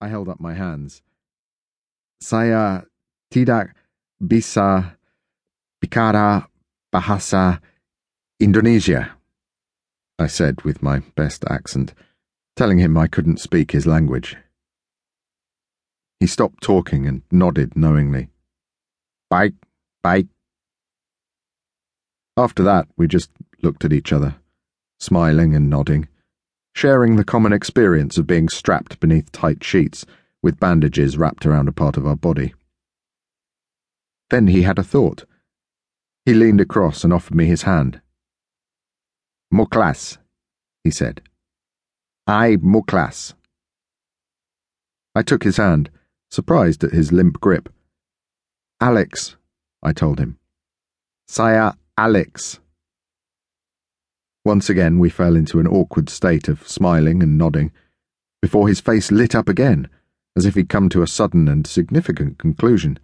I held up my hands. Saya tidak bisa bicara bahasa Indonesia, I said with my best accent, telling him I couldn't speak his language. He stopped talking and nodded knowingly. Bye, bye. After that, we just looked at each other, smiling and nodding, sharing the common experience of being strapped beneath tight sheets with bandages wrapped around a part of our body. Then he had a thought. He leaned across and offered me his hand. Muklas, he said. I Muklas. I took his hand, surprised at his limp grip. Alex, I told him. Saya Alex. Once again we fell into an awkward state of smiling and nodding, before his face lit up again, as if he'd come to a sudden and significant conclusion.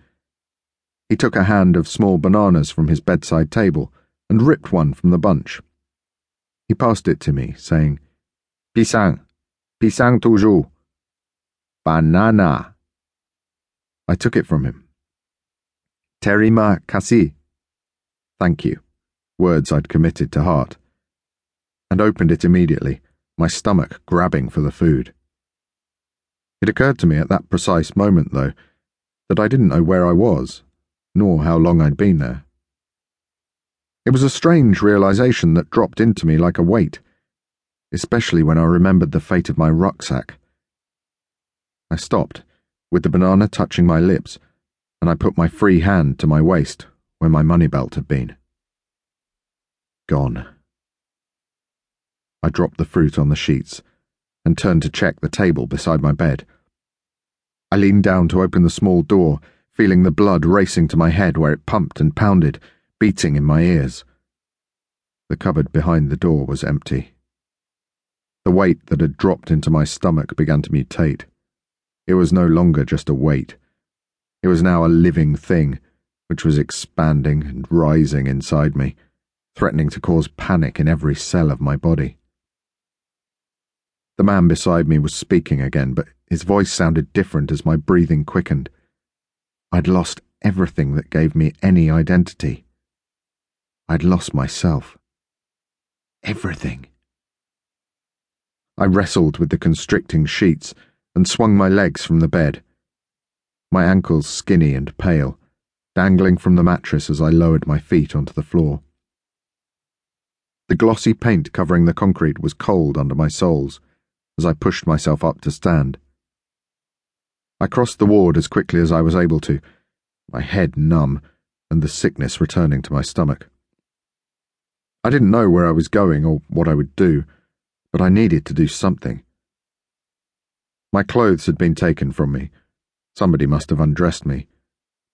He took a hand of small bananas from his bedside table and ripped one from the bunch. He passed it to me, saying, Pisang, pisang toujours. Banana. I took it from him. Terima kasih. Thank you, words I'd committed to heart, and opened it immediately, my stomach grabbing for the food. It occurred to me at that precise moment, though, that I didn't know where I was, nor how long I'd been there. It was a strange realization that dropped into me like a weight, especially when I remembered the fate of my rucksack. I stopped, with the banana touching my lips, and I put my free hand to my waist where my money belt had been. Gone. I dropped the fruit on the sheets and turned to check the table beside my bed. I leaned down to open the small door, feeling the blood racing to my head where it pumped and pounded, beating in my ears. The cupboard behind the door was empty. The weight that had dropped into my stomach began to mutate. It was no longer just a weight. It was now a living thing, which was expanding and rising inside me, threatening to cause panic in every cell of my body. The man beside me was speaking again, but his voice sounded different as my breathing quickened. I'd lost everything that gave me any identity. I'd lost myself. Everything. I wrestled with the constricting sheets and swung my legs from the bed. My ankles skinny and pale, dangling from the mattress as I lowered my feet onto the floor. The glossy paint covering the concrete was cold under my soles as I pushed myself up to stand. I crossed the ward as quickly as I was able to, my head numb and the sickness returning to my stomach. I didn't know where I was going or what I would do, but I needed to do something. My clothes had been taken from me. Somebody must have undressed me,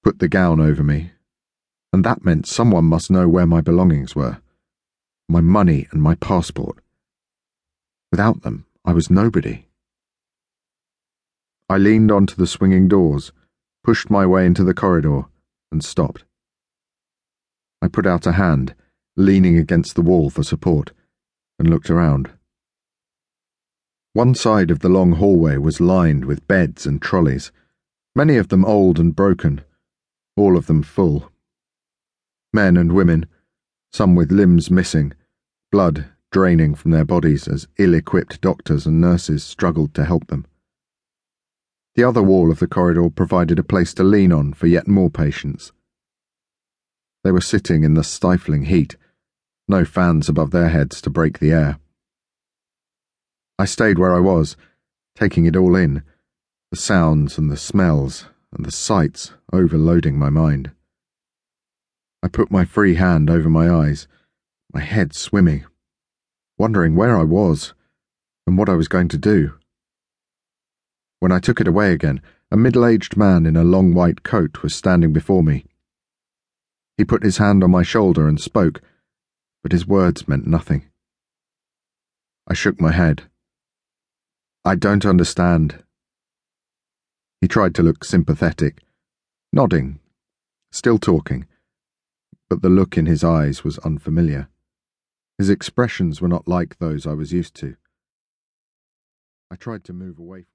put the gown over me, and that meant someone must know where my belongings were my money and my passport. Without them, I was nobody. I leaned onto the swinging doors, pushed my way into the corridor, and stopped. I put out a hand, leaning against the wall for support, and looked around. One side of the long hallway was lined with beds and trolleys, many of them old and broken, all of them full. Men and women, some with limbs missing, blood draining from their bodies as ill equipped doctors and nurses struggled to help them. The other wall of the corridor provided a place to lean on for yet more patients. They were sitting in the stifling heat, no fans above their heads to break the air. I stayed where I was, taking it all in the sounds and the smells and the sights overloading my mind. I put my free hand over my eyes, my head swimming wondering where I was and what I was going to do. When I took it away again, a middle aged man in a long white coat was standing before me. He put his hand on my shoulder and spoke, but his words meant nothing. I shook my head. I don't understand. He tried to look sympathetic, nodding, still talking, but the look in his eyes was unfamiliar. His expressions were not like those I was used to. I tried to move away from